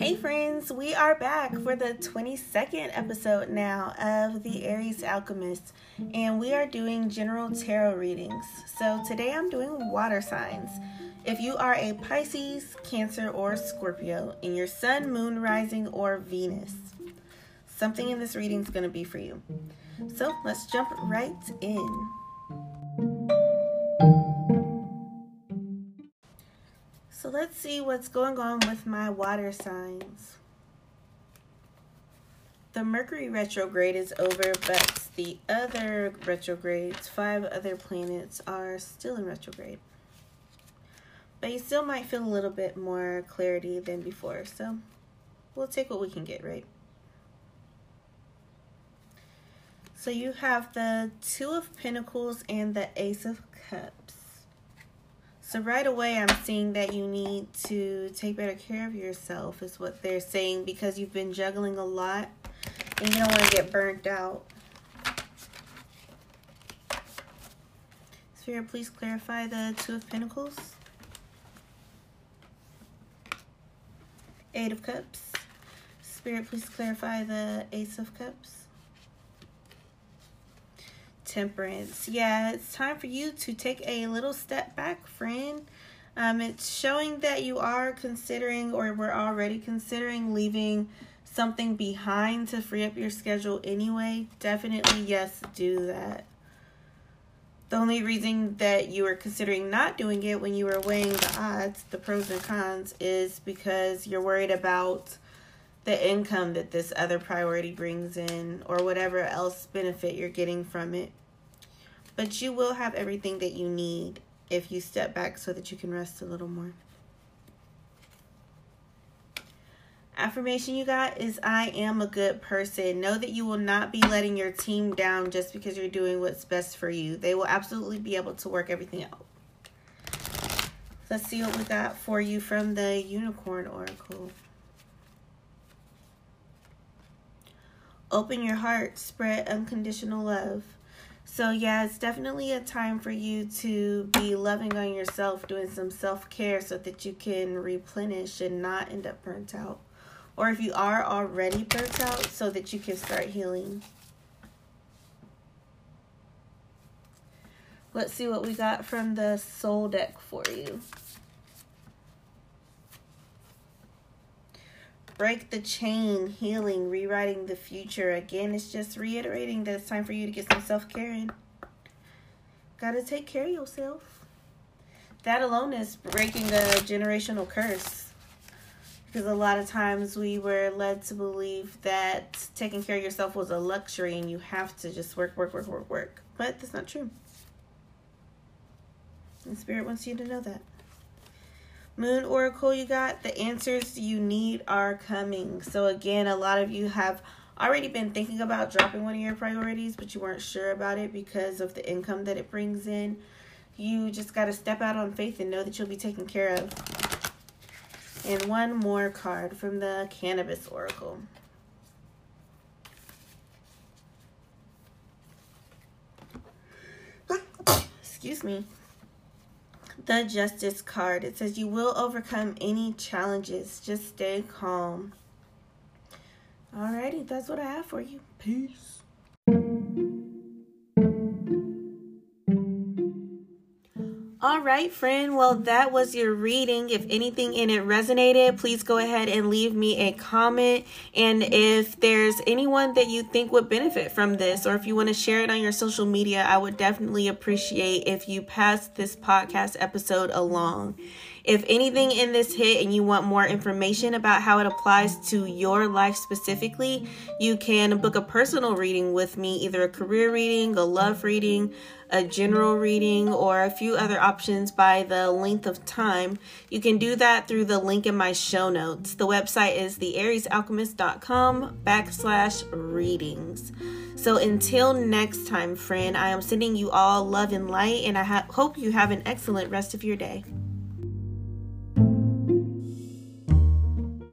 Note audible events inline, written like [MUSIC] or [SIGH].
Hey, friends, we are back for the 22nd episode now of The Aries Alchemist, and we are doing general tarot readings. So, today I'm doing water signs. If you are a Pisces, Cancer, or Scorpio, in your Sun, Moon, Rising, or Venus, something in this reading is going to be for you. So, let's jump right in. Let's see what's going on with my water signs. The Mercury retrograde is over, but the other retrogrades, five other planets, are still in retrograde. But you still might feel a little bit more clarity than before, so we'll take what we can get, right? So you have the Two of Pentacles and the Ace of Cups. So right away, I'm seeing that you need to take better care of yourself is what they're saying because you've been juggling a lot and you don't want to get burnt out. Spirit, please clarify the Two of Pentacles. Eight of Cups. Spirit, please clarify the Ace of Cups. Temperance. Yeah, it's time for you to take a little step back, friend. Um, it's showing that you are considering or we're already considering leaving something behind to free up your schedule anyway. Definitely, yes, do that. The only reason that you were considering not doing it when you were weighing the odds, the pros and cons, is because you're worried about the income that this other priority brings in or whatever else benefit you're getting from it. But you will have everything that you need if you step back so that you can rest a little more. Affirmation you got is I am a good person. Know that you will not be letting your team down just because you're doing what's best for you. They will absolutely be able to work everything out. Let's see what we got for you from the Unicorn Oracle. Open your heart, spread unconditional love. So, yeah, it's definitely a time for you to be loving on yourself, doing some self care so that you can replenish and not end up burnt out. Or if you are already burnt out, so that you can start healing. Let's see what we got from the soul deck for you. Break the chain, healing, rewriting the future. Again, it's just reiterating that it's time for you to get some self care in. Gotta take care of yourself. That alone is breaking a generational curse. Because a lot of times we were led to believe that taking care of yourself was a luxury and you have to just work, work, work, work, work. But that's not true. And Spirit wants you to know that. Moon Oracle, you got the answers you need are coming. So, again, a lot of you have already been thinking about dropping one of your priorities, but you weren't sure about it because of the income that it brings in. You just got to step out on faith and know that you'll be taken care of. And one more card from the Cannabis Oracle. [COUGHS] Excuse me the Justice card. It says, You will overcome any challenges. Just stay calm. Alrighty, that's what I have for you. Peace. All right, friend. Well, that was your reading. If anything in it resonated, please go ahead and leave me a comment. And if there's anyone that you think would benefit from this, or if you want to share it on your social media, I would definitely appreciate if you pass this podcast episode along. If anything in this hit and you want more information about how it applies to your life specifically, you can book a personal reading with me, either a career reading, a love reading, a general reading, or a few other options by the length of time. You can do that through the link in my show notes. The website is theariesalchemist.com backslash readings. So until next time, friend, I am sending you all love and light, and I ha- hope you have an excellent rest of your day.